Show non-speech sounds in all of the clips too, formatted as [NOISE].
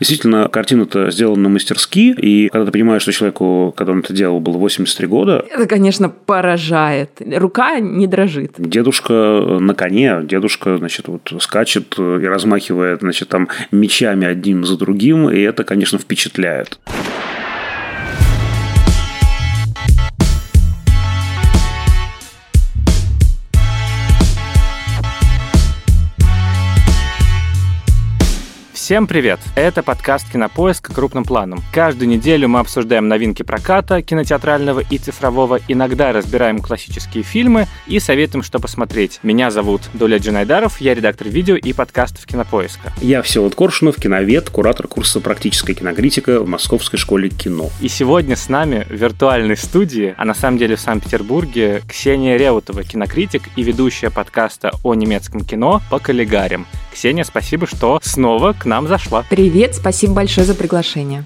Действительно, картина-то сделана мастерски, и когда ты понимаешь, что человеку, когда он это делал, было 83 года... Это, конечно, поражает. Рука не дрожит. Дедушка на коне, дедушка, значит, вот скачет и размахивает, значит, там мечами одним за другим, и это, конечно, впечатляет. Всем привет! Это подкаст «Кинопоиск» крупным планом. Каждую неделю мы обсуждаем новинки проката, кинотеатрального и цифрового, иногда разбираем классические фильмы и советуем, что посмотреть. Меня зовут Дуля Джинайдаров, я редактор видео и подкастов «Кинопоиска». Я Всеволод Коршунов, киновед, куратор курса «Практическая кинокритика» в Московской школе кино. И сегодня с нами в виртуальной студии, а на самом деле в Санкт-Петербурге, Ксения Реутова, кинокритик и ведущая подкаста о немецком кино по коллегарям. Ксения, спасибо, что снова к нам зашла. Привет, спасибо большое за приглашение.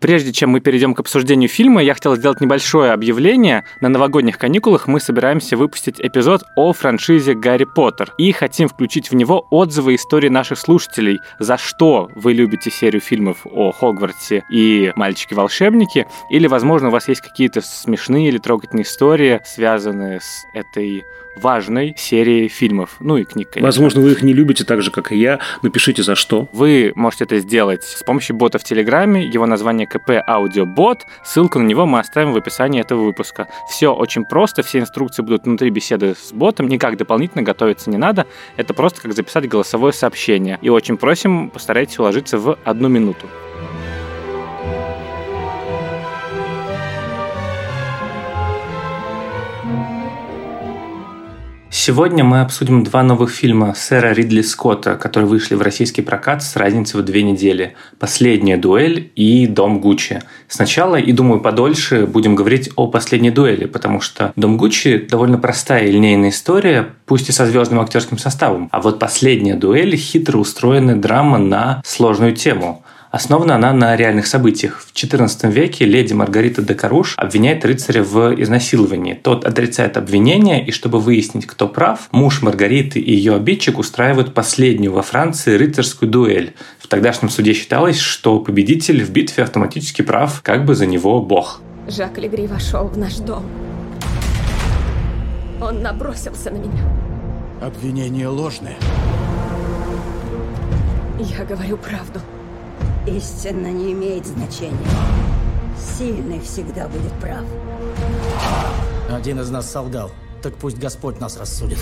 Прежде чем мы перейдем к обсуждению фильма, я хотел сделать небольшое объявление. На новогодних каникулах мы собираемся выпустить эпизод о франшизе «Гарри Поттер» и хотим включить в него отзывы истории наших слушателей, за что вы любите серию фильмов о Хогвартсе и «Мальчики-волшебники», или, возможно, у вас есть какие-то смешные или трогательные истории, связанные с этой важной серии фильмов, ну и книг, конечно. Возможно, вы их не любите так же, как и я. Напишите за что. Вы можете это сделать с помощью бота в Телеграме. Его название КП Аудиобот. Ссылку на него мы оставим в описании этого выпуска. Все очень просто, все инструкции будут внутри беседы с ботом. Никак дополнительно готовиться не надо. Это просто как записать голосовое сообщение. И очень просим, постарайтесь уложиться в одну минуту. Сегодня мы обсудим два новых фильма сэра Ридли Скотта, которые вышли в российский прокат с разницей в две недели. «Последняя дуэль» и «Дом Гуччи». Сначала, и думаю, подольше будем говорить о «Последней дуэли», потому что «Дом Гуччи» довольно простая и линейная история, пусть и со звездным актерским составом. А вот «Последняя дуэль» — хитро устроенная драма на сложную тему – Основана она на реальных событиях. В XIV веке леди Маргарита де Каруш обвиняет рыцаря в изнасиловании. Тот отрицает обвинение, и чтобы выяснить, кто прав, муж Маргариты и ее обидчик устраивают последнюю во Франции рыцарскую дуэль. В тогдашнем суде считалось, что победитель в битве автоматически прав, как бы за него бог. Жак Легри вошел в наш дом. Он набросился на меня. Обвинение ложное. Я говорю правду. Истина не имеет значения. Сильный всегда будет прав. Один из нас солгал. Так пусть Господь нас рассудит.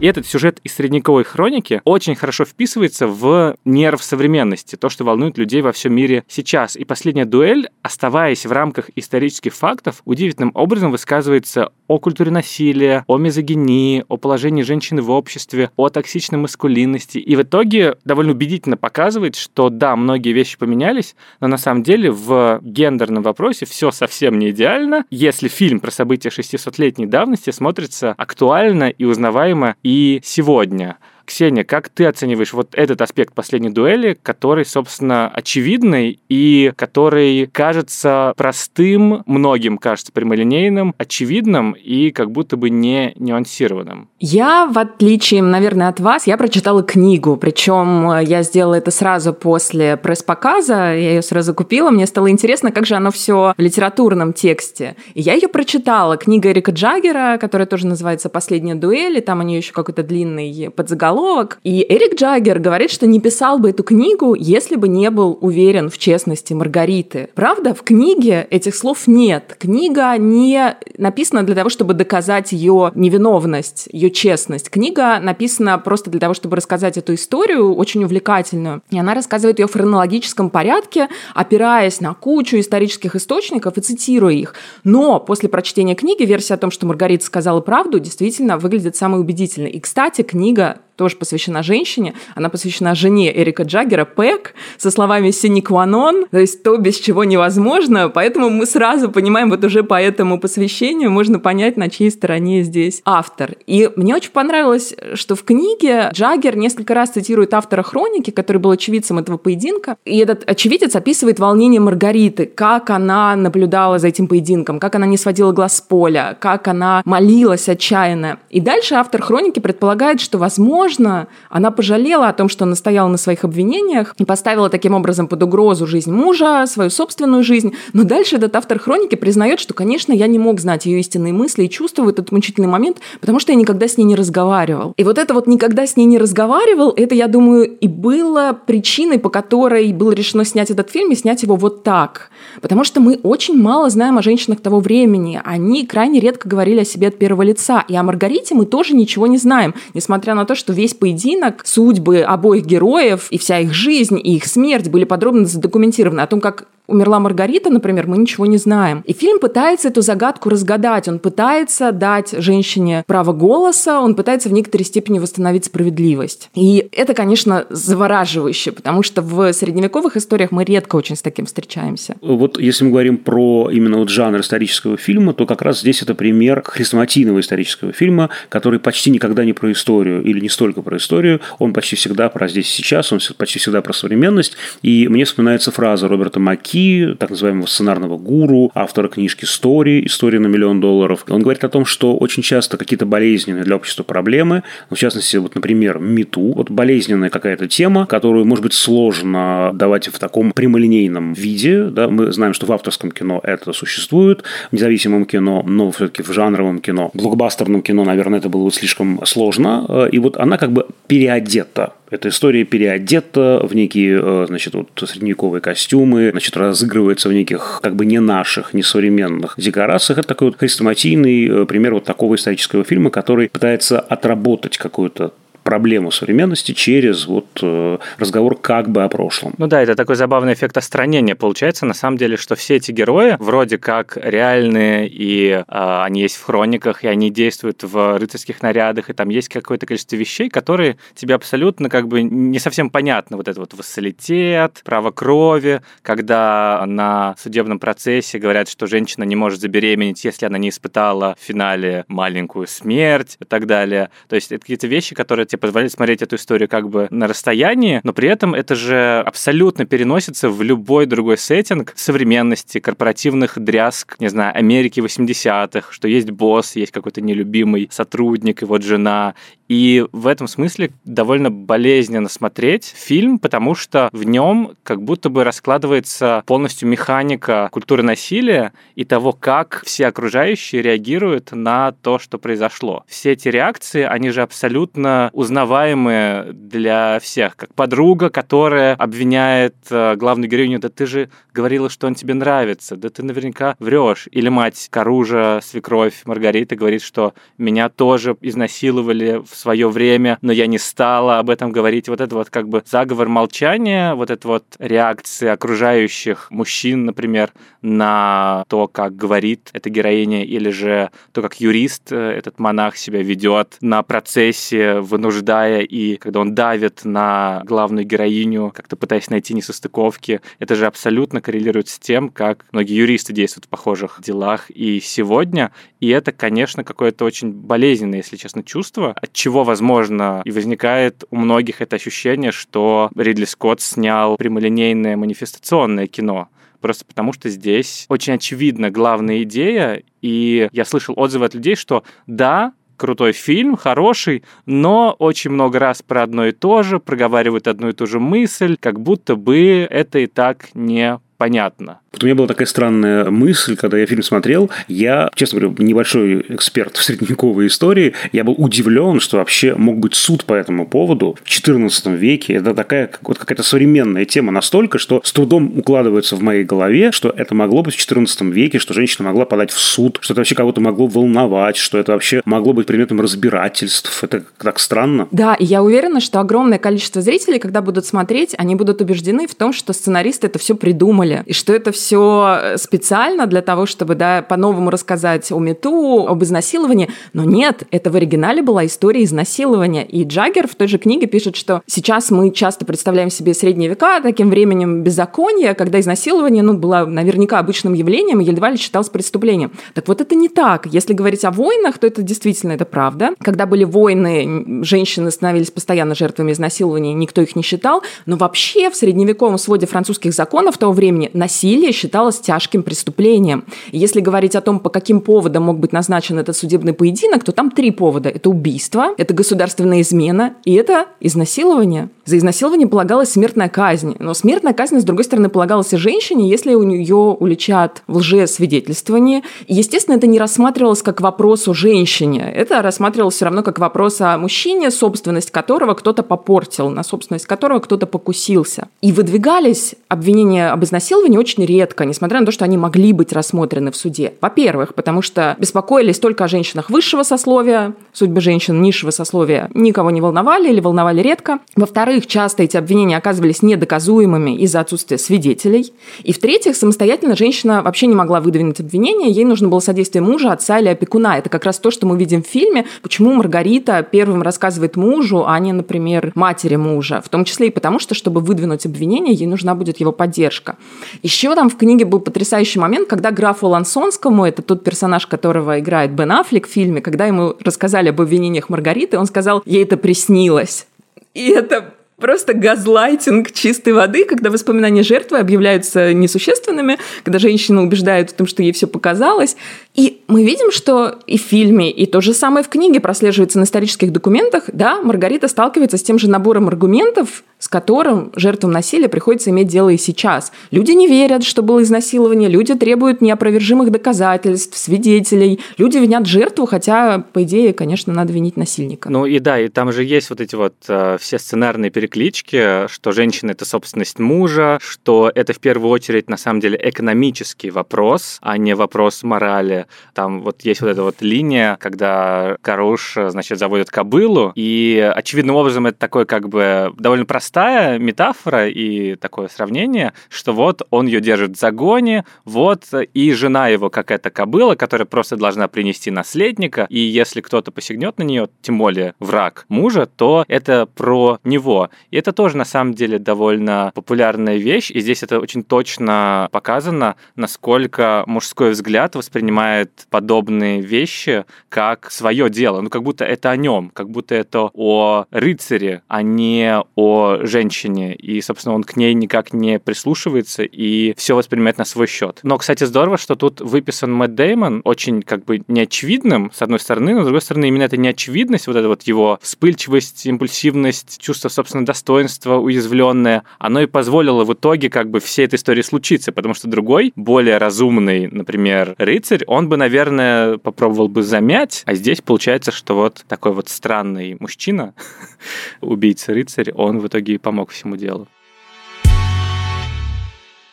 И этот сюжет из средневековой хроники очень хорошо вписывается в нерв современности, то, что волнует людей во всем мире сейчас. И последняя дуэль, оставаясь в рамках исторических фактов, удивительным образом высказывается о культуре насилия, о мизогинии, о положении женщины в обществе, о токсичной маскулинности. И в итоге довольно убедительно показывает, что да, многие вещи поменялись, но на самом деле в гендерном вопросе все совсем не идеально, если фильм про события 600-летней давности смотрится актуально и узнаваемо и сегодня. Ксения, как ты оцениваешь вот этот аспект последней дуэли, который, собственно, очевидный и который кажется простым, многим кажется прямолинейным, очевидным и как будто бы не нюансированным? Я, в отличие, наверное, от вас, я прочитала книгу, причем э, я сделала это сразу после пресс-показа, я ее сразу купила, мне стало интересно, как же оно все в литературном тексте. И я ее прочитала, книга Эрика Джаггера, которая тоже называется «Последняя дуэль», и там у нее еще какой-то длинный подзаголовок, заголовок. И Эрик Джаггер говорит, что не писал бы эту книгу, если бы не был уверен в честности Маргариты. Правда, в книге этих слов нет. Книга не написана для того, чтобы доказать ее невиновность, ее честность. Книга написана просто для того, чтобы рассказать эту историю, очень увлекательную. И она рассказывает ее в хронологическом порядке, опираясь на кучу исторических источников и цитируя их. Но после прочтения книги версия о том, что Маргарита сказала правду, действительно выглядит самой убедительной. И, кстати, книга тоже посвящена женщине. Она посвящена жене Эрика Джаггера, Пэк, со словами «синикванон», то есть то, без чего невозможно. Поэтому мы сразу понимаем, вот уже по этому посвящению можно понять, на чьей стороне здесь автор. И мне очень понравилось, что в книге Джаггер несколько раз цитирует автора хроники, который был очевидцем этого поединка. И этот очевидец описывает волнение Маргариты, как она наблюдала за этим поединком, как она не сводила глаз с поля, как она молилась отчаянно. И дальше автор хроники предполагает, что, возможно, возможно, она пожалела о том, что она стояла на своих обвинениях и поставила таким образом под угрозу жизнь мужа, свою собственную жизнь. Но дальше этот автор хроники признает, что, конечно, я не мог знать ее истинные мысли и чувства в этот мучительный момент, потому что я никогда с ней не разговаривал. И вот это вот никогда с ней не разговаривал, это, я думаю, и было причиной, по которой было решено снять этот фильм и снять его вот так. Потому что мы очень мало знаем о женщинах того времени. Они крайне редко говорили о себе от первого лица. И о Маргарите мы тоже ничего не знаем, несмотря на то, что весь поединок, судьбы обоих героев и вся их жизнь и их смерть были подробно задокументированы. О том, как умерла Маргарита, например, мы ничего не знаем. И фильм пытается эту загадку разгадать. Он пытается дать женщине право голоса, он пытается в некоторой степени восстановить справедливость. И это, конечно, завораживающе, потому что в средневековых историях мы редко очень с таким встречаемся. Вот если мы говорим про именно вот жанр исторического фильма, то как раз здесь это пример хрестоматийного исторического фильма, который почти никогда не про историю или не столько про историю, он почти всегда про здесь и сейчас, он почти всегда про современность. И мне вспоминается фраза Роберта Маки так называемого сценарного гуру, автора книжки «Стори», «История на миллион долларов». Он говорит о том, что очень часто какие-то болезненные для общества проблемы, ну, в частности, вот, например, МИТУ, вот болезненная какая-то тема, которую, может быть, сложно давать в таком прямолинейном виде. Да? Мы знаем, что в авторском кино это существует, в независимом кино, но все-таки в жанровом кино, блокбастерном кино, наверное, это было бы слишком сложно. И вот она как бы переодета эта история переодета в некие, э, значит, вот средневековые костюмы, значит, разыгрывается в неких как бы не наших, не современных декорациях. Это такой вот хрестоматийный э, пример вот такого исторического фильма, который пытается отработать какую-то проблему современности через вот э, разговор как бы о прошлом. Ну да, это такой забавный эффект остранения получается, на самом деле, что все эти герои вроде как реальные, и э, они есть в хрониках, и они действуют в рыцарских нарядах, и там есть какое-то количество вещей, которые тебе абсолютно как бы не совсем понятно. Вот это вот вассалитет, право крови, когда на судебном процессе говорят, что женщина не может забеременеть, если она не испытала в финале маленькую смерть и так далее. То есть это какие-то вещи, которые тебе позволяет смотреть эту историю как бы на расстоянии, но при этом это же абсолютно переносится в любой другой сеттинг современности, корпоративных дрязг, не знаю, Америки 80-х, что есть босс, есть какой-то нелюбимый сотрудник, и вот жена, и в этом смысле довольно болезненно смотреть фильм, потому что в нем как будто бы раскладывается полностью механика культуры насилия и того, как все окружающие реагируют на то, что произошло. Все эти реакции, они же абсолютно узнаваемые для всех. Как подруга, которая обвиняет э, главную героиню, да ты же говорила, что он тебе нравится, да ты наверняка врешь. Или мать Каружа, свекровь Маргарита говорит, что меня тоже изнасиловали в свое время, но я не стала об этом говорить. Вот это вот как бы заговор молчания, вот это вот реакция окружающих мужчин, например, на то, как говорит эта героиня, или же то, как юрист, э, этот монах себя ведет на процессе, вынуждая и когда он давит на главную героиню, как-то пытаясь найти несостыковки, это же абсолютно коррелирует с тем, как многие юристы действуют в похожих делах и сегодня. И это, конечно, какое-то очень болезненное, если честно, чувство, от чего, возможно, и возникает у многих это ощущение, что Ридли Скотт снял прямолинейное манифестационное кино. Просто потому что здесь очень очевидна главная идея, и я слышал отзывы от людей, что да, крутой фильм, хороший, но очень много раз про одно и то же, проговаривают одну и ту же мысль, как будто бы это и так не понятно. Вот у меня была такая странная мысль, когда я фильм смотрел. Я, честно говоря, небольшой эксперт в средневековой истории. Я был удивлен, что вообще мог быть суд по этому поводу в XIV веке. Это такая вот какая-то современная тема настолько, что с трудом укладывается в моей голове, что это могло быть в XIV веке, что женщина могла подать в суд, что это вообще кого-то могло волновать, что это вообще могло быть предметом разбирательств. Это так странно. Да, и я уверена, что огромное количество зрителей, когда будут смотреть, они будут убеждены в том, что сценаристы это все придумали, и что это все э, специально для того, чтобы да, по-новому рассказать о мету, об изнасиловании. Но нет, это в оригинале была история изнасилования. И Джаггер в той же книге пишет, что сейчас мы часто представляем себе средние века таким временем беззакония, когда изнасилование ну, было наверняка обычным явлением и едва ли считалось преступлением. Так вот это не так. Если говорить о войнах, то это действительно это правда. Когда были войны, женщины становились постоянно жертвами изнасилования, никто их не считал. Но вообще в средневековом своде французских законов того времени времени насилие считалось тяжким преступлением. Если говорить о том, по каким поводам мог быть назначен этот судебный поединок, то там три повода. Это убийство, это государственная измена и это изнасилование. За изнасилование полагалась смертная казнь. Но смертная казнь, с другой стороны, полагалась и женщине, если у нее уличат в лжесвидетельствовании. Естественно, это не рассматривалось как вопрос о женщине. Это рассматривалось все равно как вопрос о мужчине, собственность которого кто-то попортил, на собственность которого кто-то покусился. И выдвигались обвинения об изнасиловании очень редко, несмотря на то, что они могли быть рассмотрены в суде. Во-первых, потому что беспокоились только о женщинах высшего сословия, судьбы женщин низшего сословия никого не волновали или волновали редко. Во-вторых, часто эти обвинения оказывались недоказуемыми из-за отсутствия свидетелей. И в-третьих, самостоятельно женщина вообще не могла выдвинуть обвинение, ей нужно было содействие мужа, отца или опекуна. Это как раз то, что мы видим в фильме, почему Маргарита первым рассказывает мужу, а не, например, матери мужа. В том числе и потому, что, чтобы выдвинуть обвинение, ей нужна будет его поддержка. Еще там в книге был потрясающий момент, когда графу Лансонскому, это тот персонаж, которого играет Бен Аффлек в фильме, когда ему рассказали об обвинениях Маргариты, он сказал, ей это приснилось. И это просто газлайтинг чистой воды, когда воспоминания жертвы объявляются несущественными, когда женщина убеждает в том, что ей все показалось. И мы видим, что и в фильме, и то же самое в книге прослеживается на исторических документах. Да, Маргарита сталкивается с тем же набором аргументов, с которым жертвам насилия приходится иметь дело и сейчас. Люди не верят, что было изнасилование, люди требуют неопровержимых доказательств, свидетелей, люди винят жертву, хотя, по идее, конечно, надо винить насильника. Ну и да, и там же есть вот эти вот э, все сценарные переклички, что женщина — это собственность мужа, что это в первую очередь, на самом деле, экономический вопрос, а не вопрос морали. Там вот есть вот эта вот линия, когда Каруш, значит, заводит кобылу, и очевидным образом это такой как бы довольно простой простая метафора и такое сравнение, что вот он ее держит в загоне, вот и жена его как эта кобыла, которая просто должна принести наследника, и если кто-то посягнет на нее, тем более враг мужа, то это про него. И это тоже на самом деле довольно популярная вещь, и здесь это очень точно показано, насколько мужской взгляд воспринимает подобные вещи как свое дело, ну как будто это о нем, как будто это о рыцаре, а не о женщине, и, собственно, он к ней никак не прислушивается и все воспринимает на свой счет. Но, кстати, здорово, что тут выписан Мэтт Деймон очень как бы неочевидным, с одной стороны, но с другой стороны, именно эта неочевидность, вот эта вот его вспыльчивость, импульсивность, чувство собственного достоинства уязвленное, оно и позволило в итоге как бы всей этой истории случиться, потому что другой, более разумный, например, рыцарь, он бы, наверное, попробовал бы замять, а здесь получается, что вот такой вот странный мужчина, [LAUGHS] убийца-рыцарь, он в итоге и помог всему делу.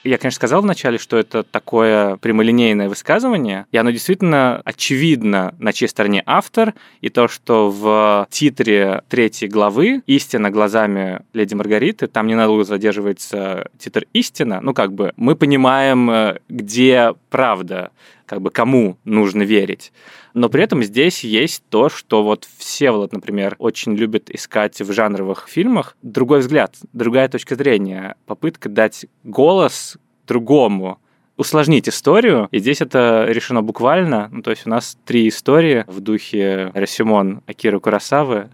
Я, конечно, сказал вначале, что это такое прямолинейное высказывание, и оно действительно очевидно, на чьей стороне автор, и то, что в титре третьей главы «Истина глазами леди Маргариты», там ненадолго задерживается титр «Истина», ну, как бы мы понимаем, э, где правда, как бы кому нужно верить. Но при этом здесь есть то, что вот все, вот, например, очень любят искать в жанровых фильмах другой взгляд, другая точка зрения, попытка дать голос другому, усложнить историю, и здесь это решено буквально. Ну, то есть у нас три истории в духе Расимон Акиры Курасавы,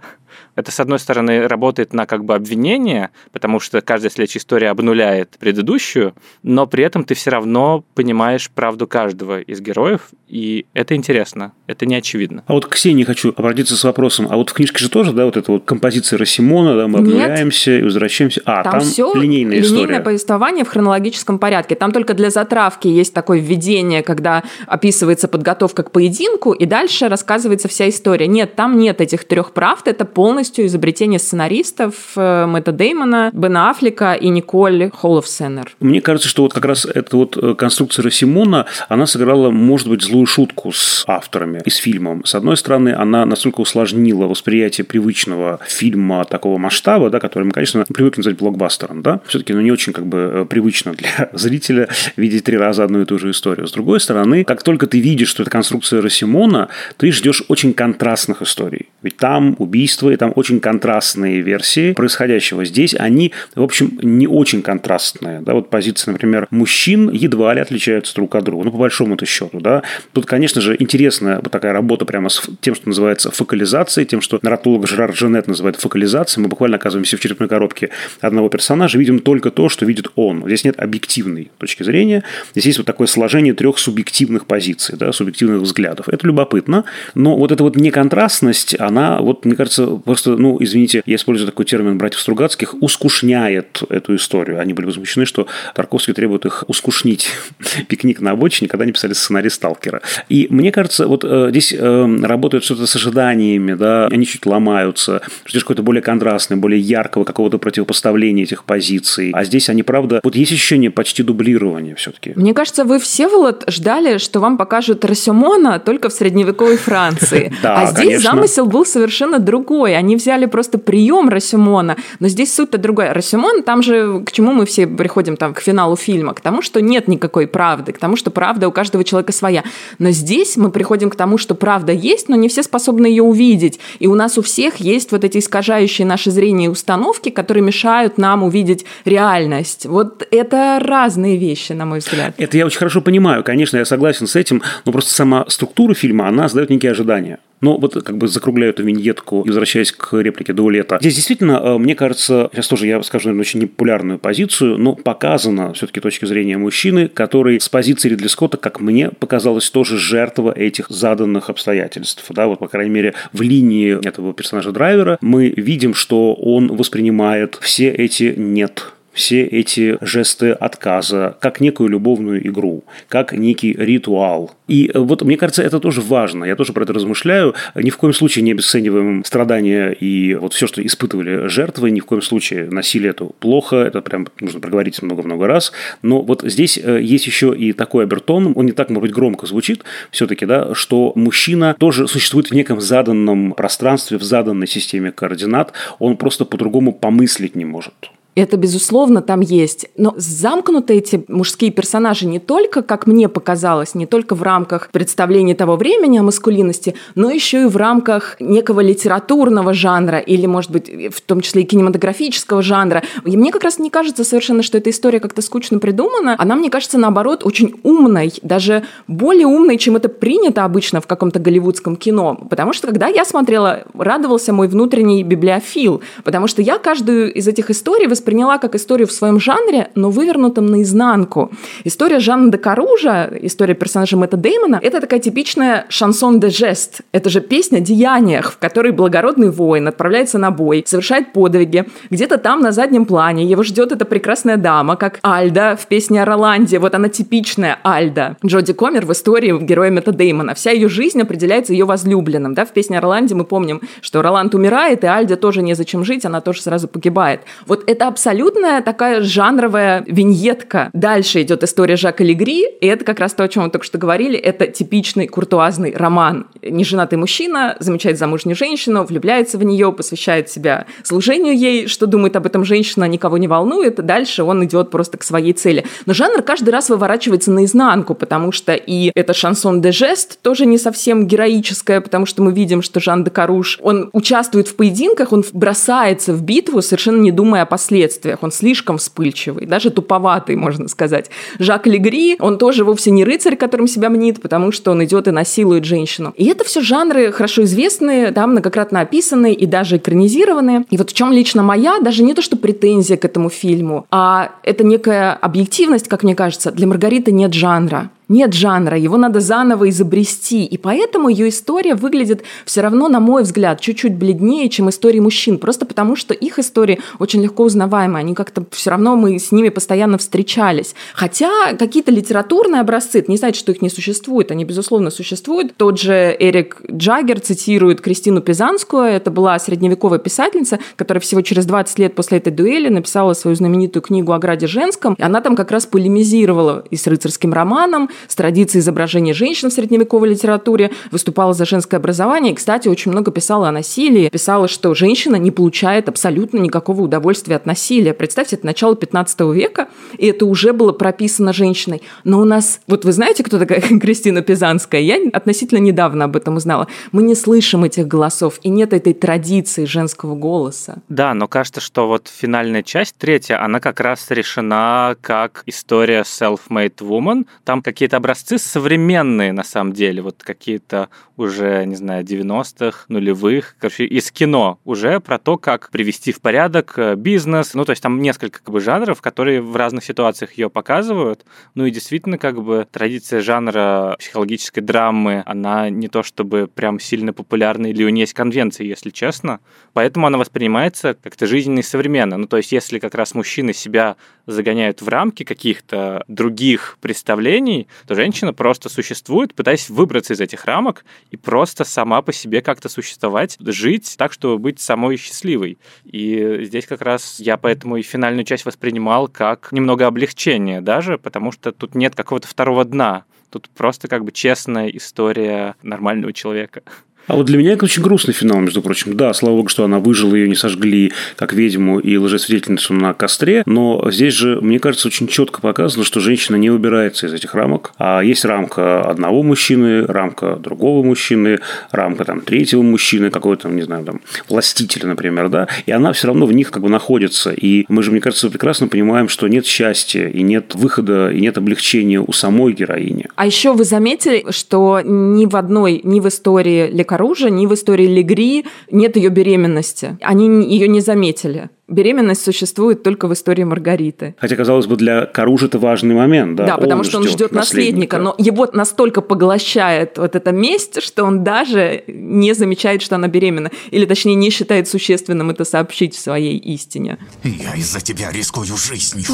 это, с одной стороны, работает на как бы обвинение, потому что каждая следующая история обнуляет предыдущую, но при этом ты все равно понимаешь правду каждого из героев, и это интересно, это не очевидно. А вот к Ксении хочу обратиться с вопросом. А вот в книжке же тоже, да, вот эта вот композиция Росимона, да, мы обнуляемся и возвращаемся. А, там, там все линейная история. Линейное повествование в хронологическом порядке. Там только для затравки есть такое введение, когда описывается подготовка к поединку, и дальше рассказывается вся история. Нет, там нет этих трех правд, это полностью изобретение сценаристов э, Мэтта Деймона, Бена Аффлека и Николь Холлофсенер. Мне кажется, что вот как раз эта вот э, конструкция Симона, она сыграла, может быть, злую шутку с авторами и с фильмом. С одной стороны, она настолько усложнила восприятие привычного фильма такого масштаба, да, который мы, конечно, привыкли называть блокбастером, да, все-таки ну, не очень как бы э, привычно для [LAUGHS] зрителя видеть три раза одну и ту же историю. С другой стороны, как только ты видишь, что это конструкция Росимона, ты ждешь очень контрастных историй. Ведь там убийство красивые, там очень контрастные версии происходящего. Здесь они, в общем, не очень контрастные. Да, вот позиции, например, мужчин едва ли отличаются друг от друга, ну, по большому-то счету, да. Тут, конечно же, интересная вот такая работа прямо с тем, что называется фокализацией, тем, что нарратолог Жерар Женет называет фокализацией. Мы буквально оказываемся в черепной коробке одного персонажа, видим только то, что видит он. Здесь нет объективной точки зрения. Здесь есть вот такое сложение трех субъективных позиций, да, субъективных взглядов. Это любопытно, но вот эта вот неконтрастность, она, вот, мне кажется, просто, ну, извините, я использую такой термин братьев Стругацких, ускушняет эту историю. Они были возмущены, что Тарковский требует их ускушнить. [LAUGHS] Пикник на обочине, когда они писали сценарий «Сталкера». И мне кажется, вот э, здесь э, работают что-то с ожиданиями, да, они чуть ломаются, что здесь какое-то более контрастное, более яркого какого-то противопоставления этих позиций. А здесь они, правда, вот есть ощущение почти дублирования все-таки. Мне кажется, вы все, Волод, ждали, что вам покажут Рассюмона только в средневековой Франции. [LAUGHS] А здесь замысел был совершенно другой. Они взяли просто прием Рассюмона, но здесь суть-то другая. Рассюмон, там же к чему мы все приходим там к финалу фильма? К тому, что нет никакой правды, к тому, что правда у каждого человека своя. Но здесь мы приходим к тому, что правда есть, но не все способны ее увидеть. И у нас у всех есть вот эти искажающие наше зрение установки, которые мешают нам увидеть реальность. Вот это разные вещи, на мой взгляд. Это я очень хорошо понимаю, конечно, я согласен с этим, но просто сама структура фильма, она создает некие ожидания. Но вот как бы закругляю эту виньетку и возвращаясь к реплике Даулета. Здесь действительно, э, мне кажется, сейчас тоже я скажу, наверное, очень непопулярную позицию, но показана все-таки точки зрения мужчины, который с позиции Ридли Скотта, как мне показалось, тоже жертва этих заданных обстоятельств. Да, вот, по крайней мере, в линии этого персонажа драйвера мы видим, что он воспринимает все эти «нет» все эти жесты отказа как некую любовную игру, как некий ритуал. И вот мне кажется, это тоже важно. Я тоже про это размышляю. Ни в коем случае не обесцениваем страдания и вот все, что испытывали жертвы. Ни в коем случае насилие это плохо. Это прям нужно проговорить много-много раз. Но вот здесь э, есть еще и такой обертон. Он не так, может быть, громко звучит все-таки, да, что мужчина тоже существует в неком заданном пространстве, в заданной системе координат. Он просто по-другому помыслить не может. Это, безусловно, там есть. Но замкнуты эти мужские персонажи не только, как мне показалось, не только в рамках представления того времени о маскулинности, но еще и в рамках некого литературного жанра или, может быть, в том числе и кинематографического жанра. И мне как раз не кажется совершенно, что эта история как-то скучно придумана. Она, мне кажется, наоборот, очень умной, даже более умной, чем это принято обычно в каком-то голливудском кино. Потому что, когда я смотрела, радовался мой внутренний библиофил, потому что я каждую из этих историй восприняла как историю в своем жанре, но вывернутом наизнанку. История Жанна де Каружа, история персонажа Мэтта Деймона, это такая типичная шансон де жест. Это же песня о деяниях, в которой благородный воин отправляется на бой, совершает подвиги. Где-то там на заднем плане его ждет эта прекрасная дама, как Альда в песне о Роланде. Вот она типичная Альда. Джоди Комер в истории героя Мэтта Деймона. Вся ее жизнь определяется ее возлюбленным. Да? В песне о Роланде мы помним, что Роланд умирает, и Альде тоже незачем жить, она тоже сразу погибает. Вот это абсолютная такая жанровая виньетка. Дальше идет история Жака Легри, и это как раз то, о чем мы только что говорили, это типичный куртуазный роман. Неженатый мужчина замечает замужнюю женщину, влюбляется в нее, посвящает себя служению ей, что думает об этом женщина, никого не волнует, дальше он идет просто к своей цели. Но жанр каждый раз выворачивается наизнанку, потому что и это шансон де жест тоже не совсем героическое, потому что мы видим, что Жан де Каруш, он участвует в поединках, он бросается в битву, совершенно не думая о последствиях последствиях. Он слишком вспыльчивый, даже туповатый, можно сказать. Жак Легри, он тоже вовсе не рыцарь, которым себя мнит, потому что он идет и насилует женщину. И это все жанры хорошо известные, да, многократно описанные и даже экранизированные. И вот в чем лично моя, даже не то, что претензия к этому фильму, а это некая объективность, как мне кажется. Для Маргариты нет жанра нет жанра, его надо заново изобрести. И поэтому ее история выглядит все равно, на мой взгляд, чуть-чуть бледнее, чем истории мужчин. Просто потому, что их истории очень легко узнаваемы. Они как-то все равно мы с ними постоянно встречались. Хотя какие-то литературные образцы, это не значит, что их не существует. Они, безусловно, существуют. Тот же Эрик Джаггер цитирует Кристину Пизанскую. Это была средневековая писательница, которая всего через 20 лет после этой дуэли написала свою знаменитую книгу о граде женском. И она там как раз полемизировала и с рыцарским романом, с традицией изображения женщин в средневековой литературе, выступала за женское образование и, кстати, очень много писала о насилии, писала, что женщина не получает абсолютно никакого удовольствия от насилия. Представьте, это начало 15 века, и это уже было прописано женщиной. Но у нас, вот вы знаете, кто такая [LAUGHS] Кристина Пизанская? Я относительно недавно об этом узнала. Мы не слышим этих голосов, и нет этой традиции женского голоса. Да, но кажется, что вот финальная часть, третья, она как раз решена как история self-made woman. Там какие-то образцы современные, на самом деле, вот какие-то уже, не знаю, 90-х, нулевых, короче, из кино уже про то, как привести в порядок э, бизнес. Ну, то есть там несколько как бы жанров, которые в разных ситуациях ее показывают. Ну и действительно, как бы традиция жанра психологической драмы, она не то чтобы прям сильно популярна, или у нее есть конвенции, если честно. Поэтому она воспринимается как-то жизненно и современно. Ну, то есть если как раз мужчины себя загоняют в рамки каких-то других представлений, то женщина просто существует, пытаясь выбраться из этих рамок и просто сама по себе как-то существовать, жить так, чтобы быть самой счастливой. И здесь как раз я поэтому и финальную часть воспринимал как немного облегчение даже, потому что тут нет какого-то второго дна. Тут просто как бы честная история нормального человека. А вот для меня это очень грустный финал, между прочим. Да, слава богу, что она выжила, ее не сожгли, как ведьму и лжесвидетельницу на костре, но здесь же, мне кажется, очень четко показано, что женщина не убирается из этих рамок, а есть рамка одного мужчины, рамка другого мужчины, рамка там третьего мужчины, какой-то, не знаю, там, властителя, например, да, и она все равно в них как бы находится. И мы же, мне кажется, прекрасно понимаем, что нет счастья, и нет выхода, и нет облегчения у самой героини. А еще вы заметили, что ни в одной, ни в истории лекарства Каружа, ни в истории Легри нет ее беременности. Они ее не заметили. Беременность существует только в истории Маргариты. Хотя, казалось бы, для Каружа это важный момент, да? Да, потому он что он ждет наследника, но его настолько поглощает вот эта месть, что он даже не замечает, что она беременна. Или, точнее, не считает существенным это сообщить в своей истине. Я из-за тебя рискую жизнью.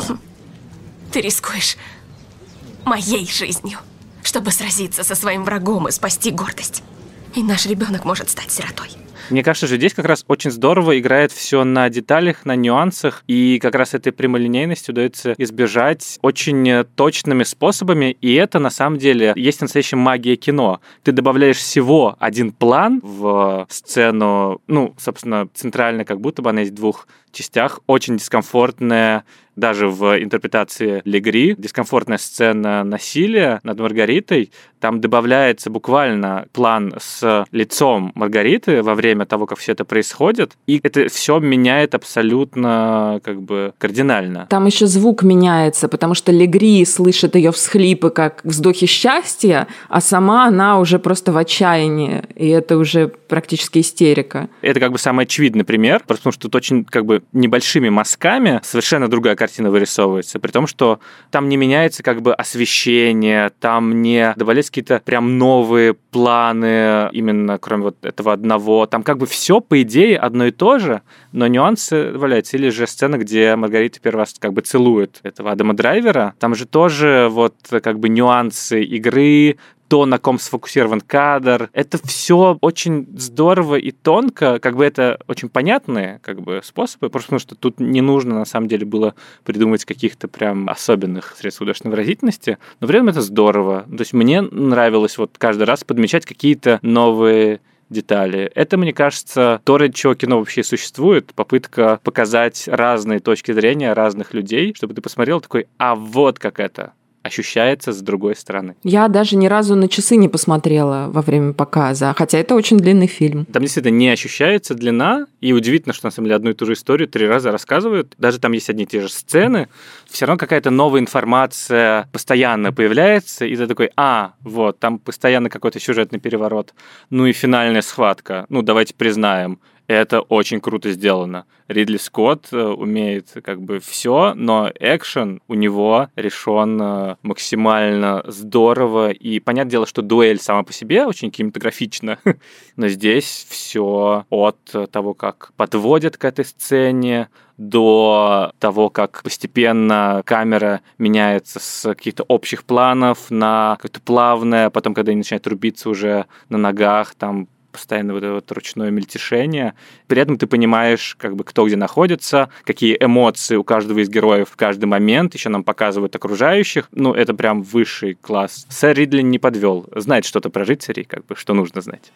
Ты рискуешь моей жизнью, чтобы сразиться со своим врагом и спасти гордость. И наш ребенок может стать сиротой. Мне кажется, что здесь как раз очень здорово играет все на деталях, на нюансах, и как раз этой прямолинейности удается избежать очень точными способами, и это на самом деле есть настоящая магия кино. Ты добавляешь всего один план в сцену, ну, собственно, центрально как будто бы она в двух частях, очень дискомфортная даже в интерпретации Легри, дискомфортная сцена насилия над Маргаритой, там добавляется буквально план с лицом Маргариты во время того, как все это происходит, и это все меняет абсолютно как бы кардинально. Там еще звук меняется, потому что Легри слышит ее всхлипы как вздохи счастья, а сама она уже просто в отчаянии, и это уже практически истерика. Это как бы самый очевидный пример, потому что тут очень как бы небольшими мазками совершенно другая картина вырисовывается, при том, что там не меняется как бы освещение, там не добавляются какие-то прям новые планы, именно кроме вот этого одного. Там как бы все, по идее, одно и то же, но нюансы добавляются. Или же сцена, где Маргарита первый раз как бы целует этого Адама Драйвера. Там же тоже вот как бы нюансы игры, то, на ком сфокусирован кадр. Это все очень здорово и тонко, как бы это очень понятные как бы способы, просто потому что тут не нужно на самом деле было придумать каких-то прям особенных средств художественной выразительности, но при этом это здорово. То есть мне нравилось вот каждый раз подмечать какие-то новые детали. Это, мне кажется, то, ради чего кино вообще существует, попытка показать разные точки зрения разных людей, чтобы ты посмотрел такой, а вот как это ощущается с другой стороны. Я даже ни разу на часы не посмотрела во время показа, хотя это очень длинный фильм. Там действительно не ощущается длина, и удивительно, что на самом деле одну и ту же историю три раза рассказывают. Даже там есть одни и те же сцены, все равно какая-то новая информация постоянно появляется, и ты такой, а, вот, там постоянно какой-то сюжетный переворот. Ну и финальная схватка. Ну, давайте признаем, это очень круто сделано. Ридли Скотт э, умеет как бы все, но экшен у него решен э, максимально здорово. И понятное дело, что дуэль сама по себе очень кинематографична, [LAUGHS] но здесь все от того, как подводят к этой сцене, до того, как постепенно камера меняется с каких-то общих планов на какое-то плавное, потом, когда они начинают рубиться уже на ногах, там постоянно вот это вот ручное мельтешение. При этом ты понимаешь, как бы, кто где находится, какие эмоции у каждого из героев в каждый момент, еще нам показывают окружающих. Ну, это прям высший класс. Сэр Ридли не подвел. Знает что-то про рыцарей, как бы, что нужно знать.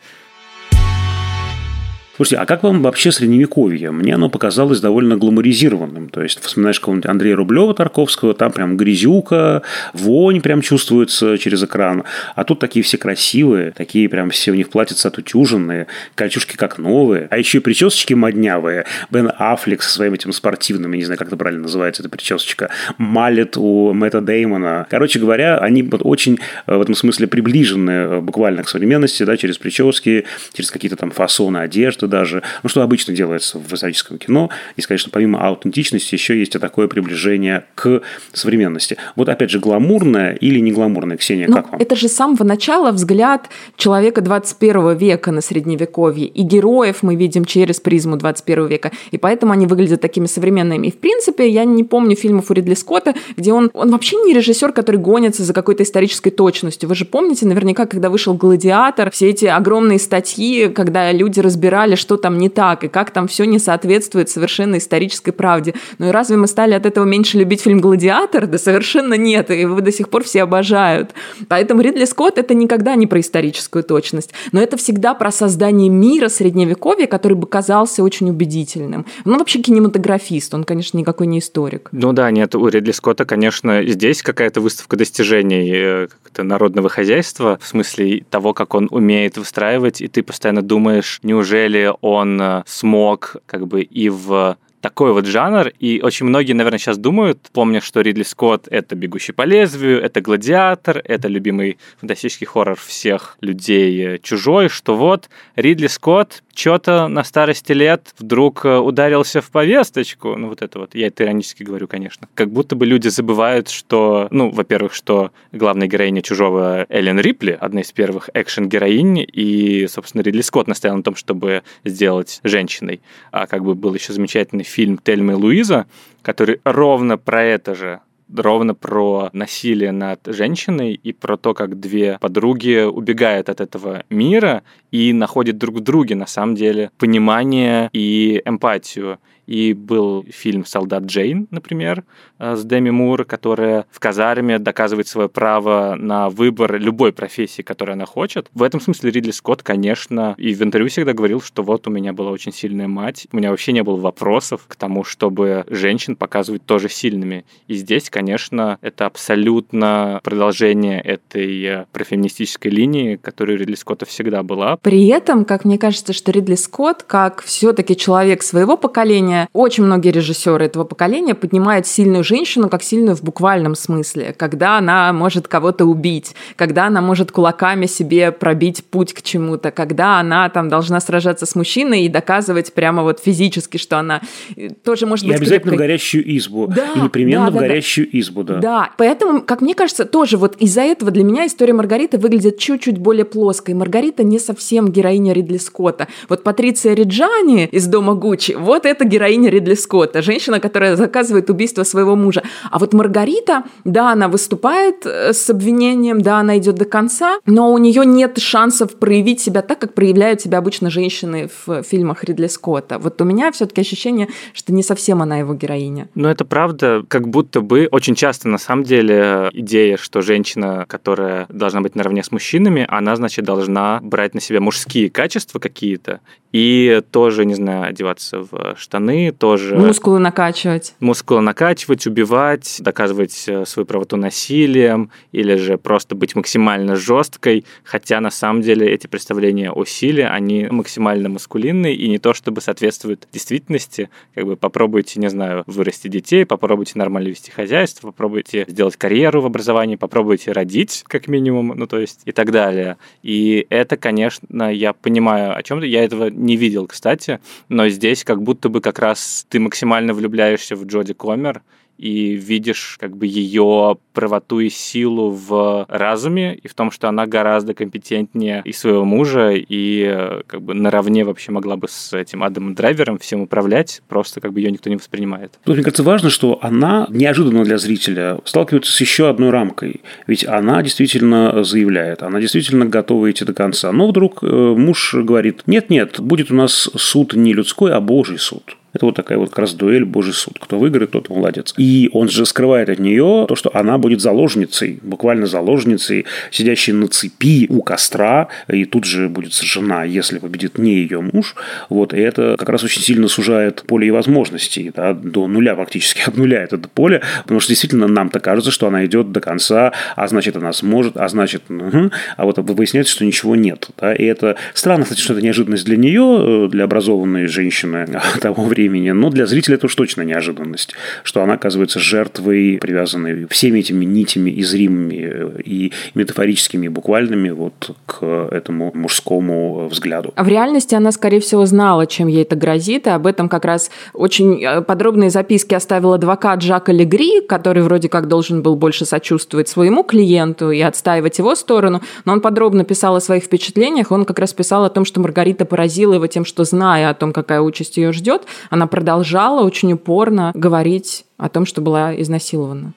Слушайте, а как вам вообще средневековье? Мне оно показалось довольно гламуризированным. То есть, вспоминаешь какого-нибудь Андрея Рублева Тарковского, там прям грязюка, вонь прям чувствуется через экран. А тут такие все красивые, такие прям все у них платьица отутюженные, кольчушки как новые, а еще и причесочки моднявые. Бен Аффлек со своим этим спортивным, я не знаю, как это правильно называется, эта причесочка, малет у Мэтта Деймона. Короче говоря, они вот очень э, в этом смысле приближены э, буквально к современности, да, через прически, через какие-то там фасоны одежды, что даже, ну, что обычно делается в историческом кино. И, конечно, помимо аутентичности еще есть и такое приближение к современности. Вот, опять же, гламурное или не гламурное, Ксения, ну, как вам? Это же с самого начала взгляд человека 21 века на Средневековье. И героев мы видим через призму 21 века. И поэтому они выглядят такими современными. И, в принципе, я не помню фильмов у Ридли Скотта, где он... Он вообще не режиссер, который гонится за какой-то исторической точностью. Вы же помните наверняка, когда вышел «Гладиатор», все эти огромные статьи, когда люди разбирали узнали, что там не так, и как там все не соответствует совершенно исторической правде. Ну и разве мы стали от этого меньше любить фильм «Гладиатор»? Да совершенно нет, и его до сих пор все обожают. Поэтому Ридли Скотт — это никогда не про историческую точность, но это всегда про создание мира Средневековья, который бы казался очень убедительным. Ну, вообще кинематографист, он, конечно, никакой не историк. Ну да, нет, у Ридли Скотта, конечно, здесь какая-то выставка достижений э, народного хозяйства, в смысле того, как он умеет выстраивать, и ты постоянно думаешь, неужели он э, смог как бы и в такой вот жанр, и очень многие, наверное, сейчас думают, помня, что Ридли Скотт — это «Бегущий по лезвию», это «Гладиатор», это любимый фантастический хоррор всех людей э, «Чужой», что вот Ридли Скотт что-то на старости лет вдруг э, ударился в повесточку. Ну, вот это вот, я это иронически говорю, конечно. Как будто бы люди забывают, что, ну, во-первых, что главная героиня «Чужого» Эллен Рипли, одна из первых экшен-героинь, и, собственно, Ридли Скотт настоял на том, чтобы сделать женщиной. А как бы был еще замечательный фильм «Тельма и Луиза», который ровно про это же ровно про насилие над женщиной и про то, как две подруги убегают от этого мира и находят друг в друге, на самом деле, понимание и эмпатию. И был фильм «Солдат Джейн», например, э, с Деми Мур, которая в казарме доказывает свое право на выбор любой профессии, которую она хочет. В этом смысле Ридли Скотт, конечно, и в интервью всегда говорил, что вот у меня была очень сильная мать, у меня вообще не было вопросов к тому, чтобы женщин показывать тоже сильными. И здесь, конечно, это абсолютно продолжение этой э, профеминистической линии, которая у Ридли Скотта всегда была. При этом, как мне кажется, что Ридли Скотт, как все-таки человек своего поколения, поколения, очень многие режиссеры этого поколения поднимают сильную женщину как сильную в буквальном смысле, когда она может кого-то убить, когда она может кулаками себе пробить путь к чему-то, когда она там должна сражаться с мужчиной и доказывать прямо вот физически, что она э, тоже может и быть обязательно крепкой. в горящую избу. Да, и непременно да, в да, горящую да. избу, да. Да, поэтому, как мне кажется, тоже вот из-за этого для меня история Маргариты выглядит чуть-чуть более плоской. Маргарита не совсем героиня Ридли Скотта. Вот Патриция Риджани из «Дома Гуччи», вот это героиня Ридли Скотта, женщина, которая заказывает убийство своего мужа. А вот Маргарита, да, она выступает э, с обвинением, да, она идет до конца, но у нее нет шансов проявить себя так, как проявляют себя обычно женщины в фильмах Ридли Скотта. Вот у меня все-таки ощущение, что не совсем она его героиня. Ну, это правда, как будто бы очень часто на самом деле идея, что женщина, которая должна быть наравне с мужчинами, она, значит, должна брать на себя мужские качества какие-то и тоже, не знаю, одеваться в штаны, тоже... Мускулы накачивать. Мускулы накачивать, убивать, доказывать э, свою правоту насилием, или же просто быть максимально жесткой, хотя на самом деле эти представления о силе, они максимально маскулинные и не то чтобы соответствуют действительности. Как бы попробуйте, не знаю, вырасти детей, попробуйте нормально вести хозяйство, попробуйте сделать карьеру в образовании, попробуйте родить, как минимум, ну то есть и так далее. И это, конечно, я понимаю о чем-то, я этого не видел, кстати, но здесь как будто бы как раз ты максимально влюбляешься в Джоди Комер, и видишь как бы ее правоту и силу в разуме и в том, что она гораздо компетентнее и своего мужа, и как бы наравне вообще могла бы с этим Адамом Драйвером всем управлять, просто как бы ее никто не воспринимает. Тут, мне кажется, важно, что она неожиданно для зрителя сталкивается с еще одной рамкой. Ведь она действительно заявляет, она действительно готова идти до конца. Но вдруг э, муж говорит, нет-нет, будет у нас суд не людской, а божий суд. Это вот такая вот как раз дуэль Божий суд. Кто выиграет, тот молодец. И он же скрывает от нее то, что она будет заложницей, буквально заложницей, сидящей на цепи у костра, и тут же будет сожжена, если победит не ее муж. Вот, и это как раз очень сильно сужает поле и возможностей, да, до нуля фактически [LAUGHS] обнуляет это поле, потому что действительно нам-то кажется, что она идет до конца, а значит, она сможет, а значит, угу, а вот выясняется, что ничего нет. Да, и это странно, кстати, что это неожиданность для нее, для образованной женщины [LAUGHS] того времени, времени, но для зрителя это уж точно неожиданность, что она оказывается жертвой, привязанной всеми этими нитями и зримыми, и метафорическими, и буквальными вот к этому мужскому взгляду. А в реальности она, скорее всего, знала, чем ей это грозит, и об этом как раз очень э, подробные записки оставил адвокат Жака Легри, который вроде как должен был больше сочувствовать своему клиенту и отстаивать его сторону, но он подробно писал о своих впечатлениях, он как раз писал о том, что Маргарита поразила его тем, что, зная о том, какая участь ее ждет, она продолжала очень упорно говорить о том, что была изнасилована.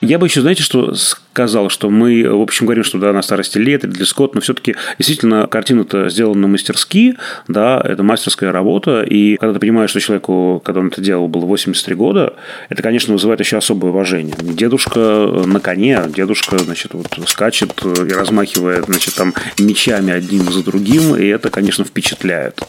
Я бы еще, знаете, что сказал, что мы, в общем, говорим, что да, на старости лет, Ридли Скотт, но все-таки действительно картина-то сделана мастерски, да, это мастерская работа, и когда ты понимаешь, что человеку, когда он это делал, было 83 года, это, конечно, вызывает еще особое уважение. Дедушка на коне, дедушка, значит, вот скачет и размахивает, значит, там мечами одним за другим, и это, конечно, впечатляет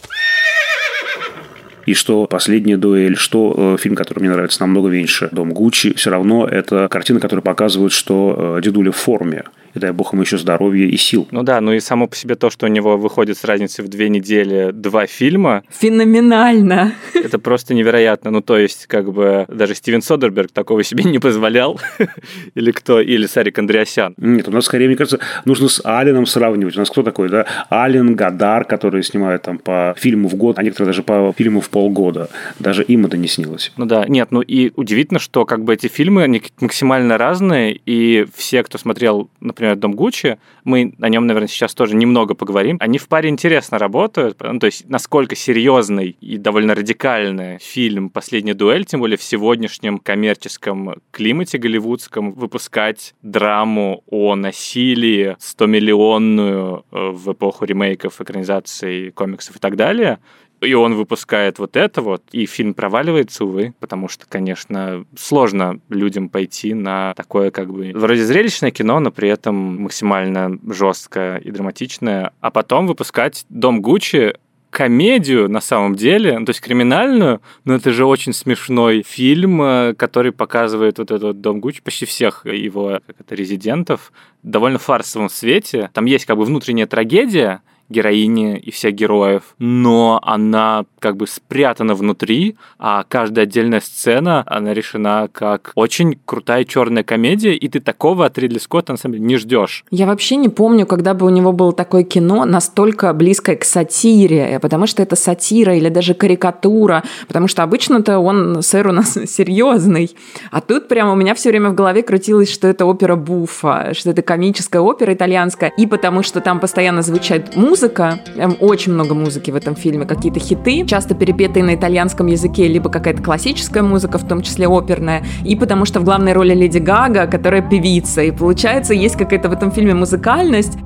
и что «Последняя дуэль», что э, фильм, который мне нравится намного меньше «Дом Гуччи», все равно это картина, которая показывает, что э, дедуля в форме и дай бог ему еще здоровья и сил. Ну да, ну и само по себе то, что у него выходит с разницей в две недели два фильма. Феноменально. Это просто невероятно. Ну то есть, как бы, даже Стивен Содерберг такого себе не позволял. [LAUGHS] или кто? Или Сарик Андреасян. Нет, у нас скорее, мне кажется, нужно с Алином сравнивать. У нас кто такой, да? Ален, Гадар, которые снимают там по фильму в год, а некоторые даже по фильму в полгода. Даже им это не снилось. Ну да, нет, ну и удивительно, что как бы эти фильмы, они максимально разные, и все, кто смотрел, например, например, Дом Гуччи, мы о нем, наверное, сейчас тоже немного поговорим. Они в паре интересно работают, ну, то есть насколько серьезный и довольно радикальный фильм «Последняя дуэль», тем более в сегодняшнем коммерческом климате голливудском, выпускать драму о насилии 100-миллионную э, в эпоху ремейков, экранизаций комиксов и так далее, и он выпускает вот это вот, и фильм проваливается, увы, потому что, конечно, сложно людям пойти на такое как бы вроде зрелищное кино, но при этом максимально жесткое и драматичное, а потом выпускать «Дом Гуччи», комедию на самом деле, то есть криминальную, но это же очень смешной фильм, э, который показывает вот этот дом Гуччи, почти всех его как это, резидентов, довольно фарсовом свете. Там есть как бы внутренняя трагедия, героини и всех героев, но она как бы спрятана внутри, а каждая отдельная сцена, она решена как очень крутая черная комедия, и ты такого от Ридли Скотта на самом деле не ждешь. Я вообще не помню, когда бы у него было такое кино настолько близкое к сатире, потому что это сатира или даже карикатура, потому что обычно-то он сэр у нас [LAUGHS] серьезный, а тут прямо у меня все время в голове крутилось, что это опера Буфа, что это комическая опера итальянская, и потому что там постоянно звучит музыка, музыка, очень много музыки в этом фильме, какие-то хиты, часто перепетые на итальянском языке, либо какая-то классическая музыка, в том числе оперная, и потому что в главной роли Леди Гага, которая певица, и получается есть какая-то в этом фильме музыкальность.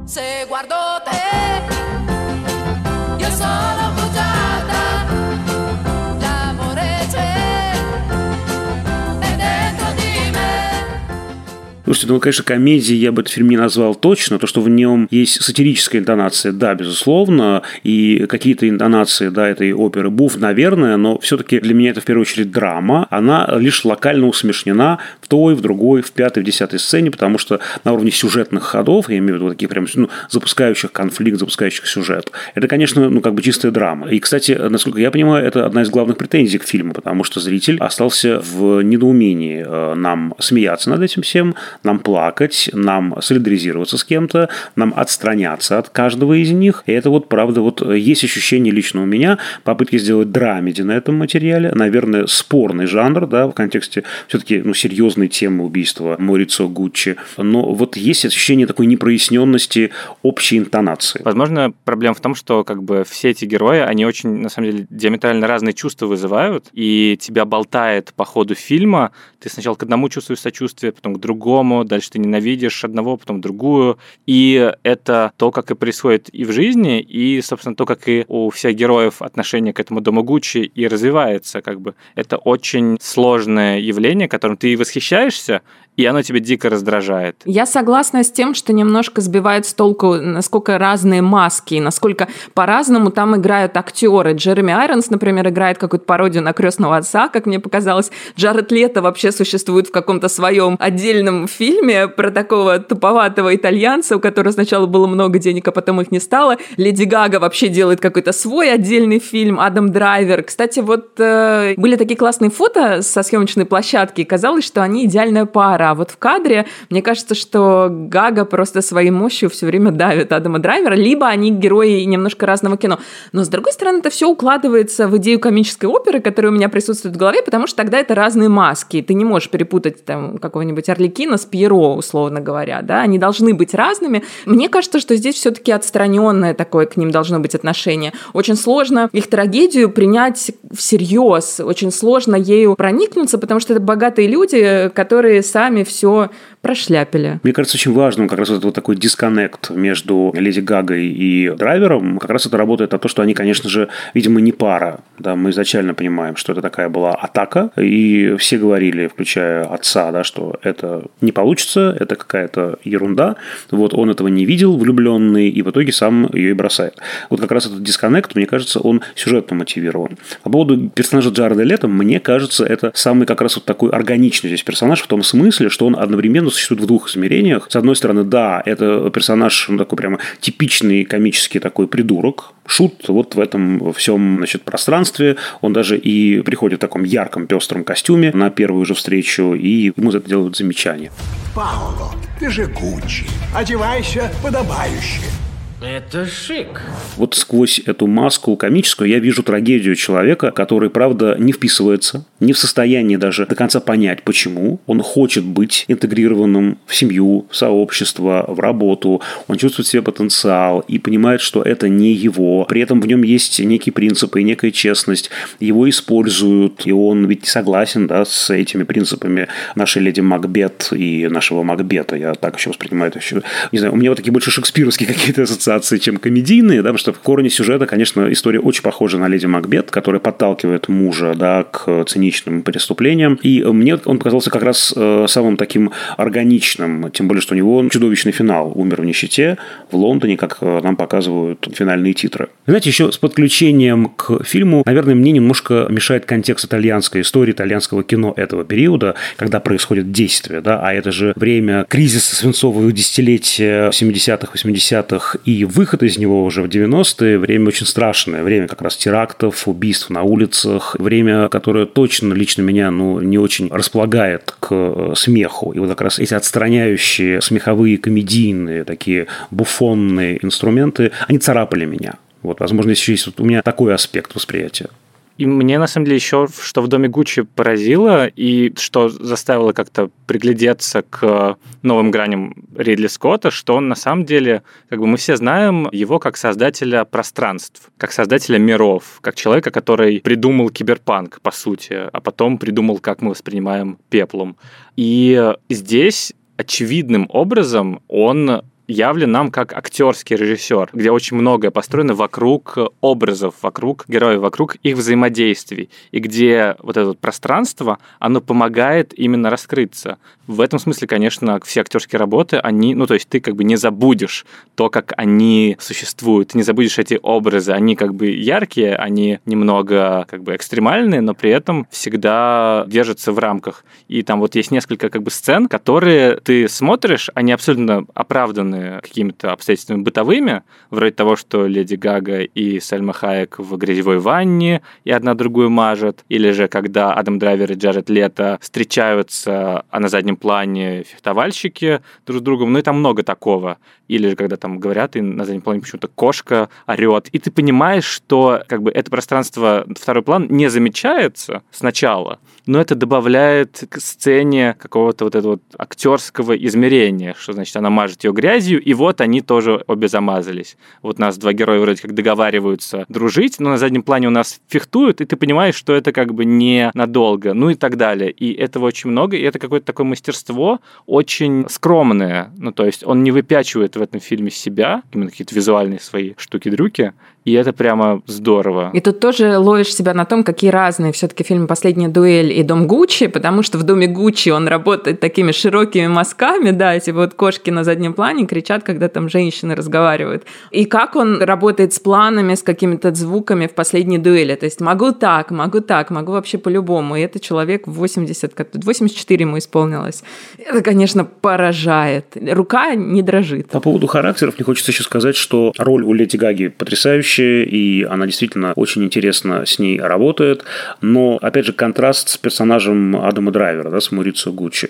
Слушайте, ну, конечно, комедией я бы этот фильм не назвал точно. То, что в нем есть сатирическая интонация, да, безусловно, и какие-то интонации, да, этой оперы Буф, наверное, но все-таки для меня это в первую очередь драма. Она лишь локально усмешнена в той, в другой, в пятой, в десятой сцене, потому что на уровне сюжетных ходов, я имею в виду таких прям, ну, запускающих конфликт, запускающих сюжет, это, конечно, ну, как бы чистая драма. И, кстати, насколько я понимаю, это одна из главных претензий к фильму, потому что зритель остался в недоумении э, нам смеяться над этим всем, нам плакать, нам солидаризироваться с кем-то, нам отстраняться от каждого из них. И это вот, правда, вот есть ощущение лично у меня попытки сделать драмеди на этом материале. Наверное, спорный жанр, да, в контексте все-таки ну, серьезной темы убийства Морицо Гуччи. Но вот есть ощущение такой непроясненности общей интонации. Возможно, проблема в том, что как бы все эти герои, они очень, на самом деле, диаметрально разные чувства вызывают, и тебя болтает по ходу фильма. Ты сначала к одному чувствуешь сочувствие, потом к другому, дальше ты ненавидишь одного, потом другую. И это то, как и происходит и в жизни, и, собственно, то, как и у всех героев отношение к этому дому Гуччи и развивается. Как бы. Это очень сложное явление, которым ты восхищаешься, и оно тебя дико раздражает. Я согласна с тем, что немножко сбивает с толку, насколько разные маски, насколько по-разному там играют актеры. Джереми Айронс, например, играет какую-то пародию на крестного отца, как мне показалось. Джаред Лето вообще существует в каком-то своем отдельном фильме про такого туповатого итальянца, у которого сначала было много денег, а потом их не стало. Леди Гага вообще делает какой-то свой отдельный фильм. Адам Драйвер. Кстати, вот э, были такие классные фото со съемочной площадки, и казалось, что они идеальная пара а вот в кадре, мне кажется, что Гага просто своей мощью все время давит Адама Драйвера, либо они герои немножко разного кино. Но, с другой стороны, это все укладывается в идею комической оперы, которая у меня присутствует в голове, потому что тогда это разные маски. Ты не можешь перепутать там какого-нибудь Орликина с Пьеро, условно говоря, да, они должны быть разными. Мне кажется, что здесь все-таки отстраненное такое к ним должно быть отношение. Очень сложно их трагедию принять всерьез, очень сложно ею проникнуться, потому что это богатые люди, которые сами сами все прошляпили. Мне кажется, очень важным как раз этот вот такой дисконнект между Леди Гагой и драйвером. Как раз это работает на то, что они, конечно же, видимо, не пара. Да, мы изначально понимаем, что это такая была атака, и все говорили, включая отца, да, что это не получится, это какая-то ерунда. Вот он этого не видел, влюбленный, и в итоге сам ее и бросает. Вот как раз этот дисконнект, мне кажется, он сюжетно мотивирован. По поводу персонажа Джареда Лето, мне кажется, это самый как раз вот такой органичный здесь персонаж в том смысле, что он одновременно существует в двух измерениях. С одной стороны, да, это персонаж ну, такой прямо типичный комический такой придурок, шут вот в этом всем значит, пространстве. Он даже и приходит в таком ярком пестром костюме на первую же встречу, и ему за это делают замечание. Пауло, ты же Гуччи. Одевайся подобающе. Это шик. Вот сквозь эту маску комическую я вижу трагедию человека, который, правда, не вписывается, не в состоянии даже до конца понять, почему. Он хочет быть интегрированным в семью, в сообщество, в работу. Он чувствует себе потенциал и понимает, что это не его. При этом в нем есть некие принципы и некая честность. Его используют, и он ведь согласен да, с этими принципами нашей леди Макбет и нашего Макбета. Я так еще воспринимаю это еще. Не знаю, у меня вот такие больше шекспировские [LAUGHS] какие-то ассоциации ассоциации, чем комедийные, да, потому что в корне сюжета, конечно, история очень похожа на «Леди Макбет», которая подталкивает мужа, да, к циничным преступлениям. И мне он показался как раз э, самым таким органичным, тем более, что у него чудовищный финал. Умер в нищете в Лондоне, как э, нам показывают финальные титры. Знаете, еще с подключением к фильму, наверное, мне немножко мешает контекст итальянской истории, итальянского кино этого периода, когда происходит действие, да, а это же время кризиса свинцового десятилетия 70-х, 80-х и выход из него уже в 90-е время очень страшное. Время как раз терактов, убийств на улицах. Время, которое точно лично меня ну, не очень располагает к э, смеху. И вот как раз эти отстраняющие смеховые, комедийные, такие буфонные инструменты, они царапали меня. Вот, возможно, еще есть вот у меня такой аспект восприятия. И мне, на самом деле, еще что в доме Гуччи поразило, и что заставило как-то приглядеться к новым граням Ридли Скотта, что он, на самом деле, как бы мы все знаем его как создателя пространств, как создателя миров, как человека, который придумал киберпанк, по сути, а потом придумал, как мы воспринимаем пеплом. И здесь очевидным образом он явлен нам как актерский режиссер, где очень многое построено вокруг образов, вокруг героев, вокруг их взаимодействий, и где вот это пространство, оно помогает именно раскрыться. В этом смысле, конечно, все актерские работы, они, ну, то есть ты как бы не забудешь то, как они существуют, ты не забудешь эти образы, они как бы яркие, они немного как бы экстремальные, но при этом всегда держатся в рамках. И там вот есть несколько как бы сцен, которые ты смотришь, они абсолютно оправданы вызваны какими-то обстоятельствами бытовыми, вроде того, что Леди Гага и Сальма Хайек в грязевой ванне и одна другую мажет, или же когда Адам Драйвер и Джаред Лето встречаются, а на заднем плане фехтовальщики друг с другом, ну и там много такого. Или же когда там говорят, и на заднем плане почему-то кошка орет, и ты понимаешь, что как бы это пространство, второй план не замечается сначала, но это добавляет к сцене какого-то вот этого вот актерского измерения, что значит она мажет ее грязью, и вот они тоже обе замазались. Вот нас два героя вроде как договариваются дружить, но на заднем плане у нас фехтуют, и ты понимаешь, что это как бы не надолго, ну и так далее. И этого очень много, и это какое-то такое мастерство очень скромное. Ну, то есть он не выпячивает в этом фильме себя, именно какие-то визуальные свои штуки-дрюки, и это прямо здорово. И тут тоже ловишь себя на том, какие разные все-таки фильмы «Последняя дуэль» и «Дом Гуччи», потому что в «Доме Гуччи» он работает такими широкими мазками, да, эти вот кошки на заднем плане кричат, когда там женщины разговаривают. И как он работает с планами, с какими-то звуками в «Последней дуэли». То есть могу так, могу так, могу вообще по-любому. И это человек в 80, 84 ему исполнилось. Это, конечно, поражает. Рука не дрожит. По поводу характеров мне хочется еще сказать, что роль у Леди Гаги потрясающая и она действительно очень интересно с ней работает. Но, опять же, контраст с персонажем Адама Драйвера, да, с Мурицио Гуччи.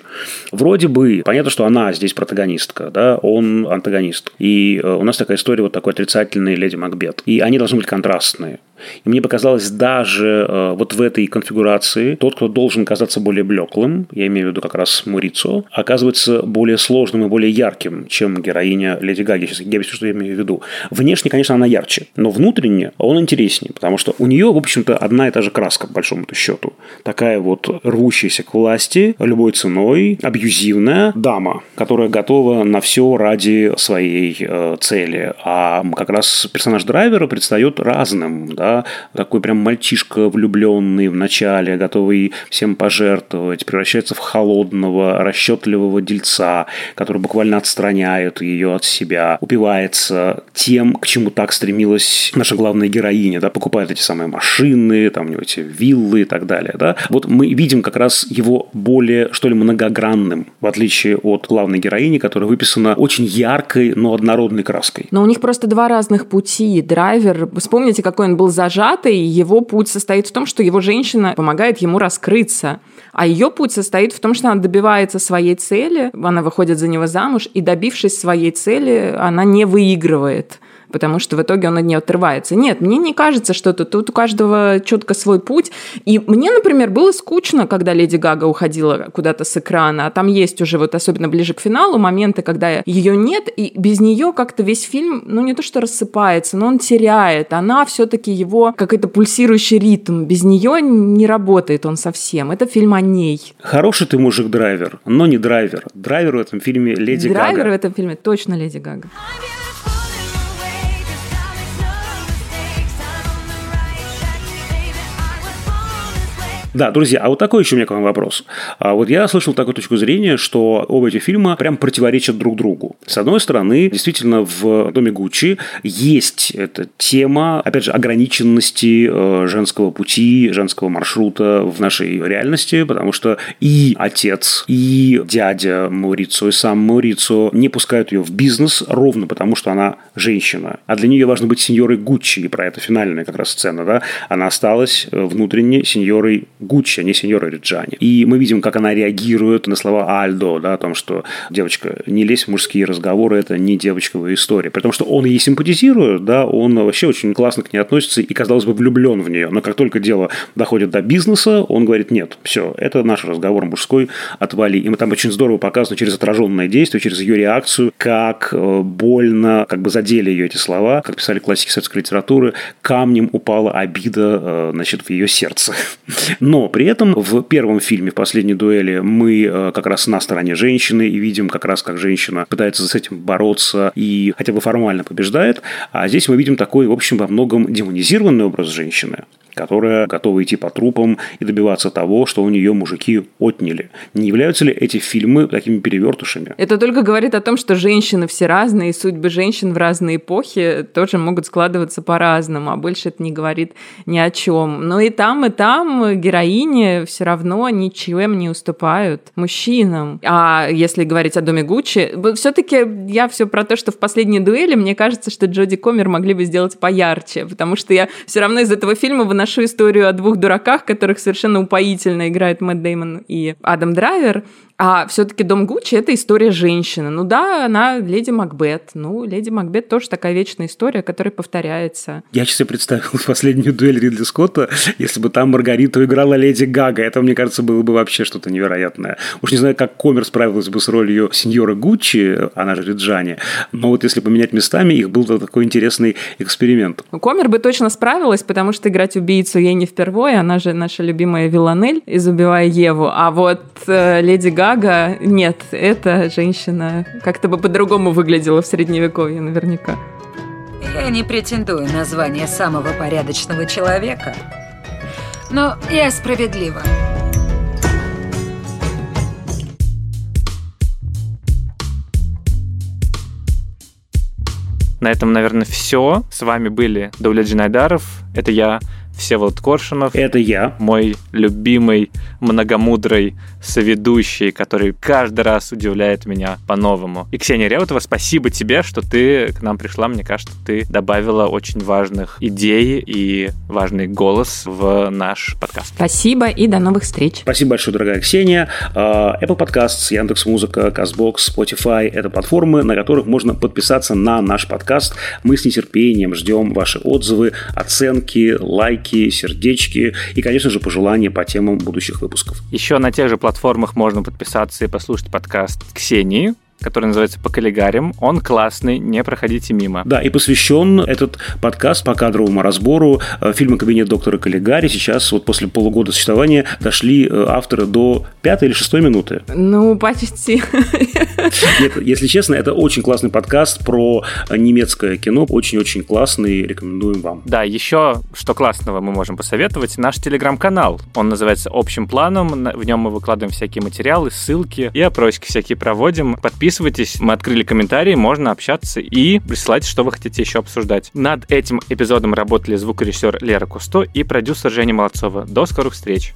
Вроде бы, понятно, что она здесь протагонистка, да, он антагонист. И э, у нас такая история, вот такой отрицательный леди Макбет. И они должны быть контрастные. И мне показалось, даже э, вот в этой конфигурации тот, кто должен казаться более блеклым, я имею в виду как раз Мурицо, оказывается более сложным и более ярким, чем героиня Леди Гаги. Сейчас я объясню, что я имею в виду. Внешне, конечно, она ярче, но внутренне он интереснее, потому что у нее, в общем-то, одна и та же краска, по большому счету. Такая вот рвущаяся к власти любой ценой, абьюзивная дама, которая готова на все ради своей э, цели. А как раз персонаж драйвера предстает разным, да, да, такой прям мальчишка влюбленный в начале, готовый всем пожертвовать, превращается в холодного, расчетливого дельца, который буквально отстраняет ее от себя, упивается тем, к чему так стремилась наша главная героиня, да, покупает эти самые машины, там у него эти виллы и так далее, да. Вот мы видим как раз его более, что ли, многогранным, в отличие от главной героини, которая выписана очень яркой, но однородной краской. Но у них просто два разных пути. Драйвер, вспомните, какой он был зажатый, его путь состоит в том, что его женщина помогает ему раскрыться. А ее путь состоит в том, что она добивается своей цели, она выходит за него замуж, и добившись своей цели, она не выигрывает потому что в итоге он от нее отрывается. Нет, мне не кажется, что тут, тут у каждого четко свой путь. И мне, например, было скучно, когда Леди Гага уходила куда-то с экрана, а там есть уже вот особенно ближе к финалу моменты, когда ее нет, и без нее как-то весь фильм, ну не то что рассыпается, но он теряет. Она все-таки его какой-то пульсирующий ритм. Без нее не работает он совсем. Это фильм о ней. Хороший ты мужик-драйвер, но не драйвер. Драйвер в этом фильме Леди драйвер Гага. Драйвер в этом фильме точно Леди Гага. Да, друзья, а вот такой еще у меня к вам вопрос. А вот я слышал такую точку зрения, что оба эти фильма прям противоречат друг другу. С одной стороны, действительно, в «Доме Гуччи» есть эта тема, опять же, ограниченности э, женского пути, женского маршрута в нашей реальности, потому что и отец, и дядя Маурицо, и сам Маурицо не пускают ее в бизнес ровно потому, что она женщина. А для нее важно быть сеньорой Гуччи, и про это финальная как раз сцена, да? Она осталась э, внутренне сеньорой Гуччи, а не сеньора Риджани. И мы видим, как она реагирует на слова Альдо, да, о том, что девочка, не лезь в мужские разговоры, это не девочковая история. При том, что он ей симпатизирует, да, он вообще очень классно к ней относится и, казалось бы, влюблен в нее. Но как только дело доходит до бизнеса, он говорит, нет, все, это наш разговор мужской, отвали. И мы там очень здорово показано через отраженное действие, через ее реакцию, как э, больно, как бы задели ее эти слова, как писали классики советской литературы, камнем упала обида, э, значит, в ее сердце. [LAUGHS] Но при этом в первом фильме, в последней дуэли, мы э, как раз на стороне женщины и видим как раз, как женщина пытается с этим бороться и хотя бы формально побеждает. А здесь мы видим такой, в общем, во многом демонизированный образ женщины которая готова идти по трупам и добиваться того, что у нее мужики отняли. Не являются ли эти фильмы такими перевертышами? Это только говорит о том, что женщины все разные, и судьбы женщин в разные эпохи тоже могут складываться по-разному, а больше это не говорит ни о чем. Но и там, и там героини все равно ничем не уступают мужчинам. А если говорить о доме Гуччи, все-таки я все про то, что в последней дуэли мне кажется, что Джоди Комер могли бы сделать поярче, потому что я все равно из этого фильма выношу историю о двух дураках, которых совершенно упоительно играет Мэтт Деймон и Адам Драйвер. А все-таки Дом Гуччи это история женщины. Ну да, она леди Макбет. Ну, леди Макбет тоже такая вечная история, которая повторяется. Я сейчас представил [LAUGHS] последнюю дуэль Ридли Скотта, если бы там Маргариту играла леди Гага. Это, мне кажется, было бы вообще что-то невероятное. Уж не знаю, как Комер справилась бы с ролью сеньора Гуччи, она же Риджани, но вот если поменять местами, их был такой интересный эксперимент. Ну, Комер бы точно справилась, потому что играть убийцу ей не впервые, она же наша любимая Виланель из «Убивая Еву», а вот э, леди Гага Гага, нет, эта женщина как-то бы по-другому выглядела в Средневековье наверняка. Я не претендую на звание самого порядочного человека, но я справедлива. На этом, наверное, все. С вами были Давлет Джинайдаров. Это я, Всеволод Коршунов. Это я. Мой любимый, многомудрый соведущий, который каждый раз удивляет меня по-новому. И Ксения Реутова, спасибо тебе, что ты к нам пришла. Мне кажется, ты добавила очень важных идей и важный голос в наш подкаст. Спасибо и до новых встреч. Спасибо большое, дорогая Ксения. А, Apple Podcasts, Яндекс.Музыка, Castbox, Spotify — это платформы, на которых можно подписаться на наш подкаст. Мы с нетерпением ждем ваши отзывы, оценки, лайки, лайки, сердечки и, конечно же, пожелания по темам будущих выпусков. Еще на тех же платформах можно подписаться и послушать подкаст Ксении, который называется «По коллегарям». Он классный, не проходите мимо. Да, и посвящен этот подкаст по кадровому разбору э, фильма «Кабинет доктора Каллигари». Сейчас вот после полугода существования дошли э, авторы до пятой или шестой минуты. Ну, почти. Нет, если честно, это очень классный подкаст про немецкое кино. Очень-очень классный, рекомендуем вам. Да, еще что классного мы можем посоветовать. Наш телеграм-канал. Он называется «Общим планом». В нем мы выкладываем всякие материалы, ссылки и опросики всякие проводим. Подписывайтесь Подписывайтесь, мы открыли комментарии, можно общаться и присылайте, что вы хотите еще обсуждать. Над этим эпизодом работали звукорежиссер Лера Кусто и продюсер Женя Молодцова. До скорых встреч!